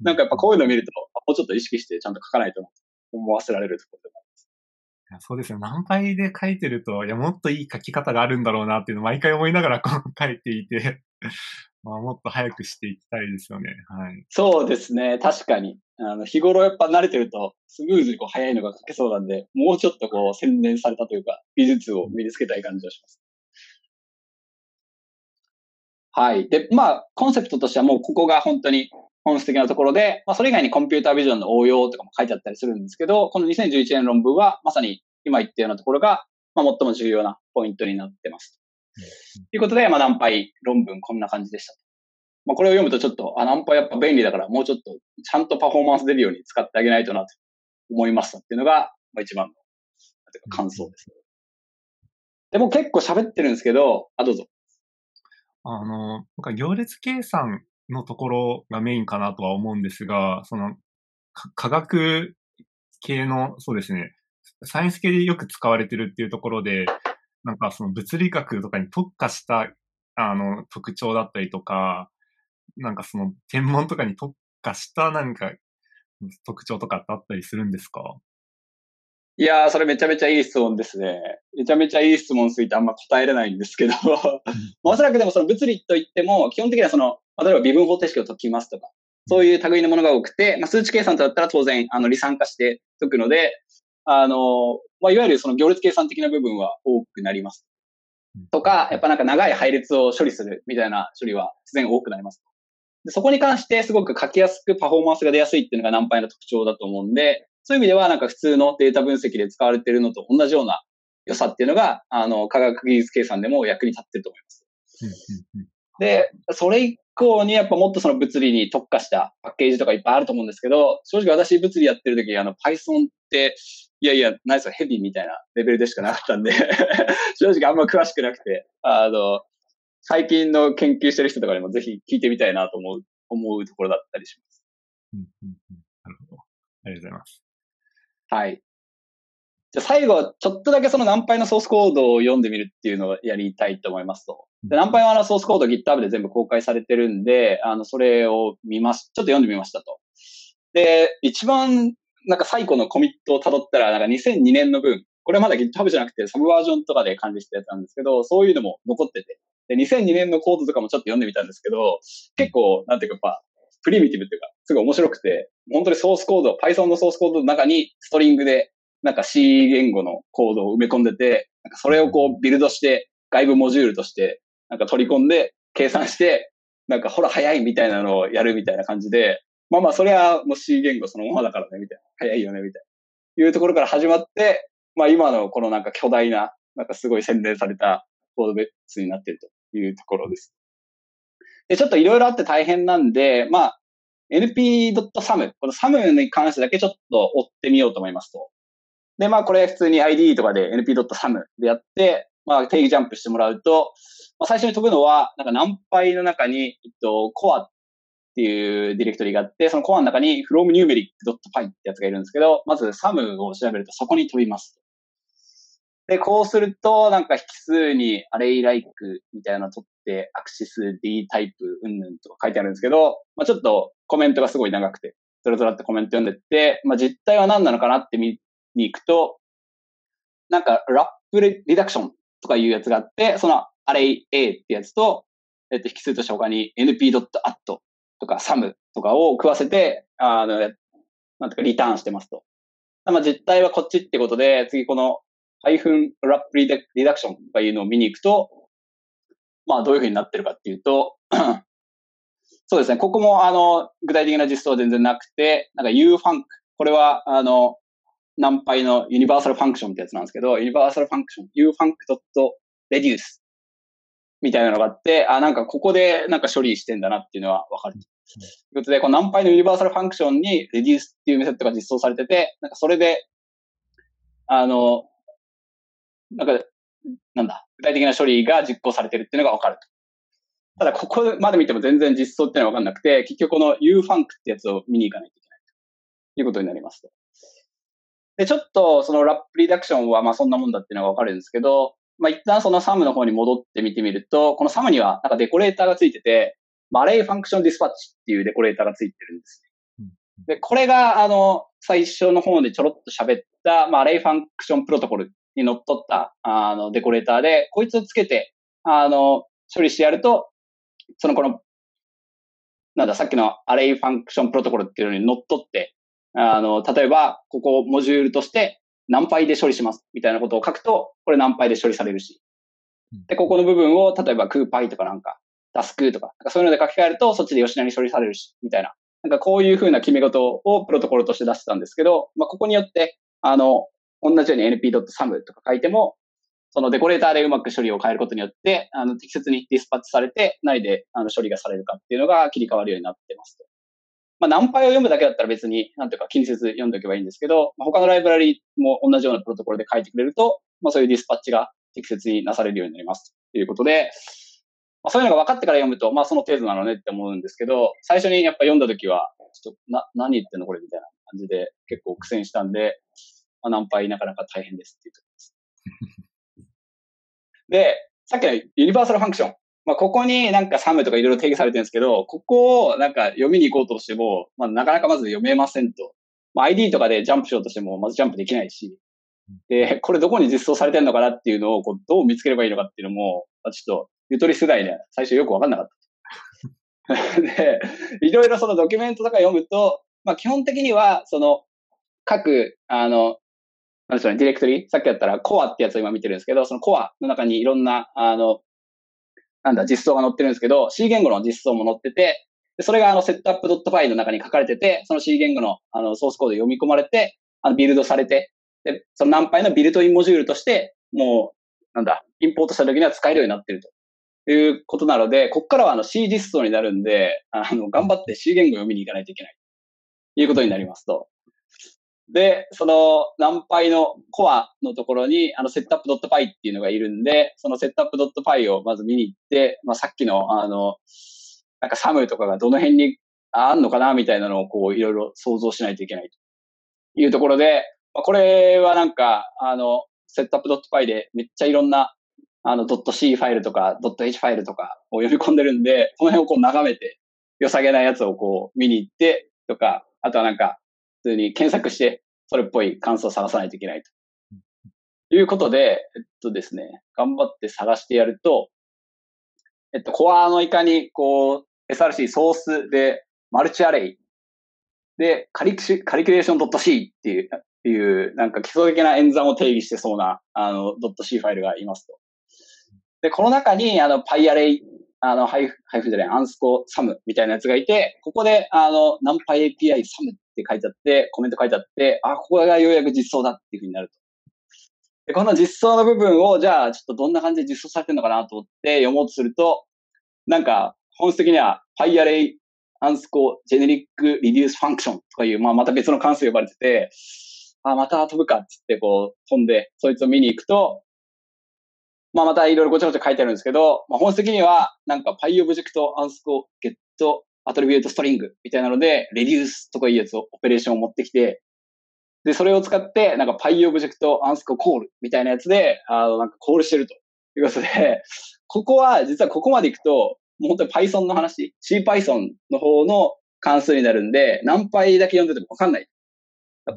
S1: なんかやっぱこういうのを見ると、もうちょっと意識してちゃんと書かないと思わせられるところでもあり
S2: ます。そうですよ。何倍で書いてると、いや、もっといい書き方があるんだろうなっていうのを毎回思いながらこう書いていて まあ、もっと早くしていきたいですよね。はい。
S1: そうですね。確かに。あの、日頃やっぱ慣れてると、スムーズにこう早いのが書けそうなんで、もうちょっとこう洗練されたというか、技術を身につけたい感じがします。はい。で、まあ、コンセプトとしてはもうここが本当に本質的なところで、まあ、それ以外にコンピュータービジョンの応用とかも書いてあったりするんですけど、この2011年論文はまさに今言ったようなところが、まあ、最も重要なポイントになってます。ということで、まあ、ナンパイ論文こんな感じでした。まあ、これを読むとちょっと、あ、ナンパやっぱ便利だから、もうちょっと、ちゃんとパフォーマンス出るように使ってあげないとなと思いましたっていうのが、まあ、一番の、というか感想です。でも結構喋ってるんですけど、あ、どうぞ。
S2: あの、なんか行列計算のところがメインかなとは思うんですが、その、科学系の、そうですね、サイエンス系でよく使われてるっていうところで、なんかその物理学とかに特化した、あの、特徴だったりとか、なんかその天文とかに特化したなんか特徴とかってあったりするんですか？
S1: いやー、それめちゃめちゃいい質問ですね。めちゃめちゃいい質問すぎてあんま答えれないんですけどおそらくでもその物理といっても、基本的にはその、例えば微分方程式を解きますとか、そういう類のものが多くて、まあ、数値計算とだったら当然、あの、離散化して解くので、あの、まあ、いわゆるその行列計算的な部分は多くなります。とか、やっぱなんか長い配列を処理するみたいな処理は自然多くなります。でそこに関してすごく書きやすくパフォーマンスが出やすいっていうのがナンパイの特徴だと思うんで、そういう意味ではなんか普通のデータ分析で使われているのと同じような良さっていうのが、あの、科学技術計算でも役に立ってると思います。で、それ以降にやっぱもっとその物理に特化したパッケージとかいっぱいあると思うんですけど、正直私物理やってる時、あの Python って、いやいや、ナイスヘビーみたいなレベルでしかなかったんで 正直あんま詳しくなくて、あの、最近の研究してる人とかにもぜひ聞いてみたいなと思う、思うところだったりします。
S2: うんうんうん、なるほど。ありがとうございます。
S1: はい。じゃあ最後、ちょっとだけそのナンパイのソースコードを読んでみるっていうのをやりたいと思いますと。でナンパイはあのソースコード GitHub で全部公開されてるんで、あの、それを見ます。ちょっと読んでみましたと。で、一番なんか最古のコミットを辿ったら、なんか2002年の分、これはまだ GitHub じゃなくてサブバージョンとかで管理したやつなんですけど、そういうのも残ってて。で、2002年のコードとかもちょっと読んでみたんですけど、結構、なんていうか、やっぱ、プリミティブっていうか、すごい面白くて、本当にソースコード、Python のソースコードの中にストリングで、なんか C 言語のコードを埋め込んでて、なんかそれをこうビルドして、外部モジュールとして、なんか取り込んで、計算して、なんかほら早いみたいなのをやるみたいな感じで、まあまあそれはもう C 言語そのままだからね、みたいな。早いよね、みたいな。いうところから始まって、まあ今のこのなんか巨大な、なんかすごい洗練されたコードベースになっているというところです。で、ちょっといろいろあって大変なんで、まあ np.sum、この sum に関してだけちょっと追ってみようと思いますと。で、まあこれ普通に ID とかで np.sum でやって、まあ定義ジャンプしてもらうと、まあ、最初に飛ぶのは、なんか何倍の中に、えっと、コアっていうディレクトリがあって、そのコアの中に fromNumeric.py ってやつがいるんですけど、まず sum を調べるとそこに飛びます。で、こうすると、なんか引数に array-like みたいなの取って、アクシス D タイプうんぬんとか書いてあるんですけど、まあちょっとコメントがすごい長くて、ずらずらってコメント読んでって、まあ実態は何なのかなって見に行くと、なんかラップリダクションとかいうやつがあって、その array A ってやつと、えっと、引数として他に np.at とか sum とかを食わせて、あの、なんとかリターンしてますと。まあ、実態はこっちってことで、次このハイフンラップリダクションとかいうのを見に行くと、まあどういうふうになってるかっていうと、そうですね、ここもあの、具体的な実装は全然なくて、なんか ufunc、これはあの、何倍のユニバーサルファンクションってやつなんですけど、ユニバーサルファンクション、ufunc.reduce みたいなのがあって、あ、なんかここでなんか処理してんだなっていうのはわかる。ということで、この何倍のユニバーサルファンクションに reduce っていうメソッドが実装されてて、なんかそれで、あの、なんか、なんだ、具体的な処理が実行されてるっていうのがわかると。ただ、ここまで見ても全然実装っていうのはわかんなくて、結局この ufunc ってやつを見に行かないといけないということになりますと。で、ちょっとその wrap reduction はまあそんなもんだっていうのがわかるんですけど、まあ、一旦その sum の方に戻って見てみると、この sum にはなんかデコレーターがついてて、 array function dispatch っていうデコレーターがついてるんですね。で、これが、あの、最初の方でちょろっと喋った、まあ、 array function protocol に則った、あの、デコレーターで、こいつをつけて、あの、処理してやると、そのこの、なんだ、さっきの array function protocol っていうのに則って、あの、例えば、ここをモジュールとして何倍で処理しますみたいなことを書くと、これ何倍で処理されるし。で、ここの部分を、例えば、 CuPy とかなんか、 Dask とか、かそういうので書き換えると、そっちでよしなに処理されるし、みたいな。なんかこういうふうな決め事をプロトコルとして出してたんですけど、まあ、ここによって、あの、同じように np.sum とか書いても、そのデコレーターでうまく処理を変えることによって、あの、適切にディスパッチされて、内であの処理がされるかっていうのが切り替わるようになってますと。まあ、何倍を読むだけだったら別に、なんていうか気にせず読んでおけばいいんですけど、まあ、他のライブラリも同じようなプロトコルで書いてくれると、まあ、そういうディスパッチが適切になされるようになりますということで、まあ、そういうのが分かってから読むと、まあその程度なのねって思うんですけど、最初にやっぱ読んだ時は、ちょっとな、何言ってんのこれみたいな感じで結構苦戦したんで、まあ、ナンパイなかなか大変ですっていうところです。で、さっきのユニバーサルファンクション。まあ、ここになんかサムとかいろいろ定義されてるんですけど、ここをなんか読みに行こうとしても、まあ、なかなかまず読めませんと。まあ、ID とかでジャンプしようとしても、まずジャンプできないし。で、これどこに実装されてるのかなっていうのをこうどう見つければいいのかっていうのも、まあ、ちょっと、ゆとり世代で最初よくわかんなかった。で、いろいろそのドキュメントとか読むと、まあ、基本的には、その、各、あの、なんでしょうね、ディレクトリさっきやったらコアってやつを今見てるんですけど、そのコアの中にいろんな、あの、なんだ、実装が載ってるんですけど、C 言語の実装も載ってて、でそれがあの、セットアップ .py の中に書かれてて、その C 言語のあの、ソースコード読み込まれて、あの、ビルドされて、で、その何倍のビルトインモジュールとして、もう、なんだ、インポートした時には使えるようになってるということなので、ここからはあの C 実装になるんで、あの、頑張って C 言語読みに行かないといけない。ということになりますと。で、その、 NumPy のコアのところに、あの、セットアップ .py っていうのがいるんで、そのセットアップ .py をまず見に行って、まあ、さっきの、あの、なんかサムとかがどの辺にあんのかなみたいなのをこう、いろいろ想像しないといけないというところで、まあ、これはなんか、あの、セットアップ .py でめっちゃいろんな、あの、.c ファイルとか .h ファイルとかを読み込んでるんで、この辺をこう眺めて、良さげなやつをこう見に行ってとか、あとはなんか、普通に検索して、それっぽい感想を探さないといけないと。いうことで、えっとですね、頑張って探してやると、えっと、コアのいかに、こう、SRC ソースで、マルチアレイで、カリキカリキュレーション .c っていう、っていう、なんか基礎的な演算を定義してそうな、あの、.c ファイルがいますと。で、この中に、あの、パイアレイ、あの、ハイフ、ハイフじゃない、アンスコサムみたいなやつがいて、ここで、あの、ナンパイ API サムっって書いてあって、コメント書いてあって、あ、ここがようやく実装だっていうふうになると。で、この実装の部分を、じゃあ、ちょっとどんな感じで実装されてるのかなと思って読もうとすると、なんか、本質的には、パイアレイ、アンスコ、ジェネリック、リデュースファンクションとかいう、まあ、また別の関数呼ばれてて、あ、また飛ぶかって言って、こう、飛んで、そいつを見に行くと、まあ、またいろいろごちゃごちゃ書いてあるんですけど、まあ、本質的には、なんか、パイオブジェクト、アンスコ、ゲット、アトリビュートストリングみたいなので、レデュースとかいうやつを、オペレーションを持ってきて、で、それを使って、なんか、パイオブジェクト、アンスココールみたいなやつで、あの、なんかコールしてるということで、ここは、実はここまで行くと、もう本当に Python の話、CPython の方の関数になるんで、何倍だけ読んでてもわかんない。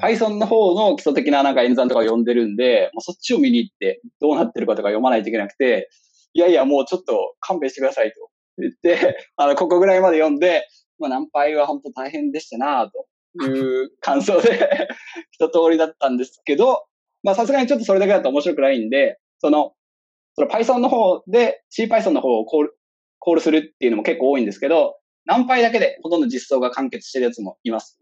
S1: Python の方の基礎的ななんか演算とかを読んでるんで、もうそっちを見に行ってどうなってるかとか読まないといけなくて、いやいやもうちょっと勘弁してくださいと言って、あの、ここぐらいまで読んで、まあ、何倍は本当大変でしたなという感想で 一通りだったんですけど、まあさすがにちょっとそれだけだと面白くないんで、その、その Python の方で CPython の方をコール、コールするっていうのも結構多いんですけど、何倍だけでほとんど実装が完結してるやつもいます。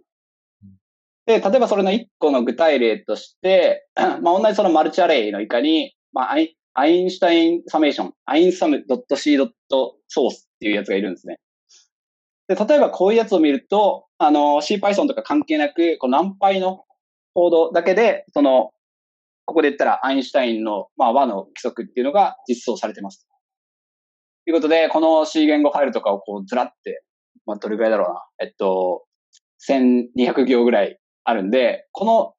S1: で、例えばそれの一個の具体例として、まあ、同じその multiarray の以下に、まあ、 Einstein summation、einsum .c. .c.source っていうやつがいるんですね。で、例えばこういうやつを見ると、あの、CPython とか関係なく、この何倍のコードだけで、その、ここで言ったらアインシュタインの、まあ、和の規則っていうのが実装されてます。ということで、この C 言語ファイルとかをこうずらって、まあ、どれぐらいだろうな。えっと、1200行ぐらいあるんで、この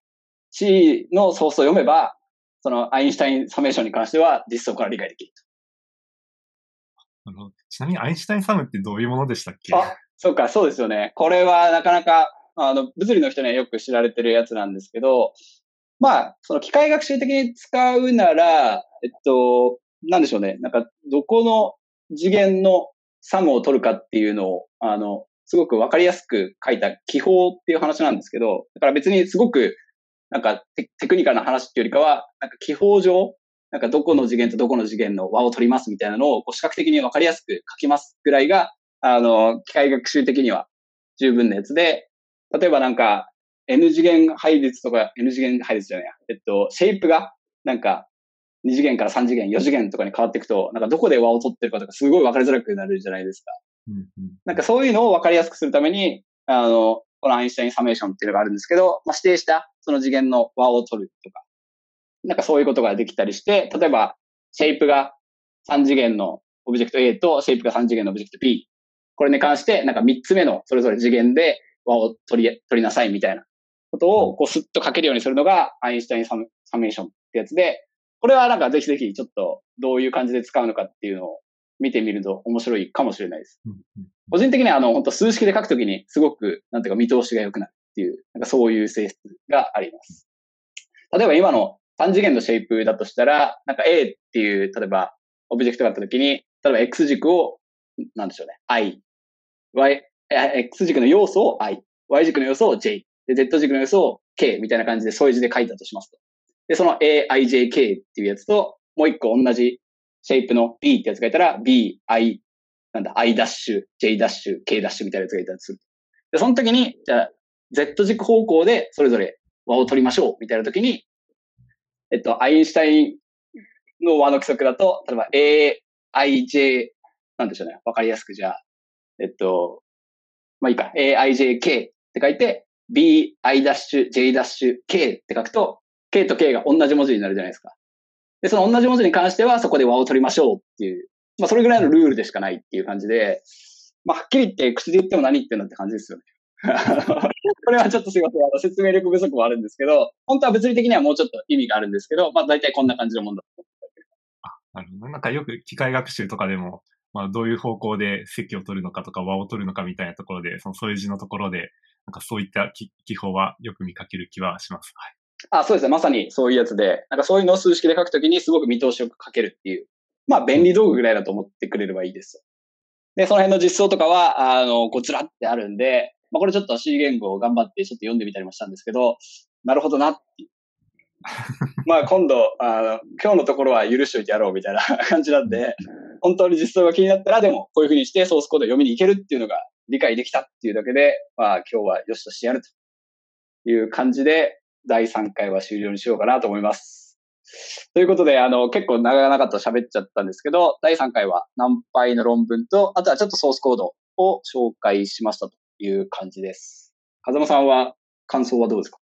S1: C のソースを読めば、そのアインシュタインサメーションに関しては実装から理解できる
S2: と。なるほど。ちなみにアインシュタインサムってどういうものでしたっけ？
S1: あ、そうか、そうですよね。これはなかなか、あの、物理の人にはよく知られてるやつなんですけど、まあ、その機械学習的に使うなら、えっと、なんでしょうね。なんか、どこの次元のサムを取るかっていうのを、あの、すごくわかりやすく書いた記法っていう話なんですけど、だから別にすごく、なんかテクニカルな話っていうよりかは、なんか記法上、なんかどこの次元とどこの次元の和を取りますみたいなのをこう視覚的にわかりやすく書きますぐらいが、あの、機械学習的には十分なやつで、例えばなんか N 次元配列とか、N 次元配列じゃないや、えっと、シェイプがなんか2次元から3次元、4次元とかに変わっていくと、なんかどこで和を取ってるかとかすごい分かりづらくなるじゃないですか。うんうん、なんかそういうのを分かりやすくするために、あの、このアインシュタインサメーションっていうのがあるんですけど、まあ、指定したその次元の和を取るとか、なんかそういうことができたりして、例えば、シェイプが3次元のオブジェクト A とシェイプが3次元のオブジェクト B。これに関して、なんか3つ目のそれぞれ次元で和を取り、取りなさいみたいなことを、こうスッと書けるようにするのが、 Einstein summation ってやつで、これはなんかぜひぜひちょっとどういう感じで使うのかっていうのを見てみると面白いかもしれないです。個人的にはあの、本当数式で書くときにすごく、なんていうか見通しが良くなるっていう、なんかそういう性質があります。例えば今の3次元のシェイプだとしたら、なんか A っていう、例えばオブジェクトがあったときに、例えば X 軸を、なんでしょうね、I、Y、X 軸の要素を I、Y 軸の要素を J、で、Z 軸の要素を K みたいな感じで添え字で書いたとしますと。で、その AIJK っていうやつと、もう一個同じシェイプの B ってやつがいたら、B、I、なんだ、I ダッシュ、J ダッシュ、K ダッシュみたいなやつがいたりする。で、その時に、じゃあ、Z 軸方向でそれぞれ和を取りましょうみたいな時に、えっと、アインシュタインの和の規則だと、例えば A、I、J、なんでしょうね。わかりやすくじゃあ、えっと、まあいいか。A、I、J、K って書いて、B、I ダッシュ、J ダッシュ、K って書くと、K と K が同じ文字になるじゃないですか。で、その同じ文字に関してはそこで和を取りましょうっていう、まあそれぐらいのルールでしかないっていう感じで、まあはっきり言って口で言っても何言ってんだって感じですよね。これはちょっとすいません。あの説明力不足もあるんですけど、本当は物理的にはもうちょっと意味があるんですけど、まあ大体こんな感じのもんだと
S2: あ、なるほど。なんかよく機械学習とかでも、まあどういう方向で席を取るのかとか和を取るのかみたいなところで、その添え字のところで、なんかそういった記法はよく見かける気はします。はい。
S1: あ、そうですね。まさにそういうやつで、なんかそういうのを数式で書くときにすごく見通しよく書けるっていう、まあ便利道具ぐらいだと思ってくれればいいです。で、その辺の実装とかは、あの、こちらってあるんで、まあこれちょっと C 言語を頑張ってちょっと読んでみたりもしたんですけど、なるほどなって まあ今度、あの、今日のところは許しといてやろうみたいな 感じなんで、本当に実装が気になったら、でもこういうふうにしてソースコードを読みに行けるっていうのが理解できたっていうだけで、まあ今日はよしとしてやるという感じで、第3回は終了にしようかなと思います。ということで、あの、結構長々と喋っちゃったんですけど、第3回は何倍の論文と、あとはちょっとソースコードを紹介しましたという感じです。風間さんは感想はどうですか？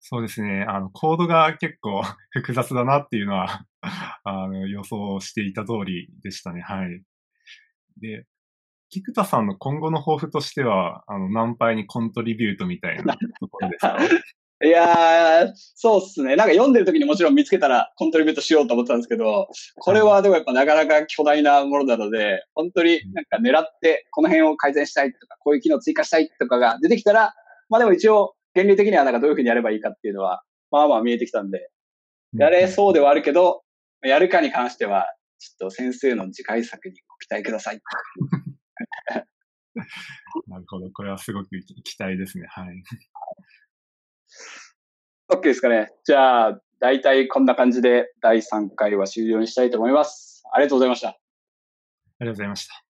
S2: そうですね。あの、コードが結構 複雑だなっていうのは あの、予想していた通りでしたね。はい。で、菊田さんの今後の抱負としては、あの、ナンパイにコントリビュートみたいなところですか？
S1: いやー、そうっすね。なんか読んでる時にもちろん見つけたらコントリビュートしようと思ったんですけど、これはでもやっぱなかなか巨大なものなので、本当になんか狙ってこの辺を改善したいとか、こういう機能追加したいとかが出てきたら、まあでも一応原理的にはなんかどういうふうにやればいいかっていうのは、まあまあ見えてきたんで、やれそうではあるけど、やるかに関しては、ちょっと先生の次回作にご期待ください。
S2: なるほど。これはすごく期待ですね。はい。
S1: OK ですかね。じゃあ、大体こんな感じで第3回は終了にしたいと思います。ありがとうございました。あ
S2: りがとうございました。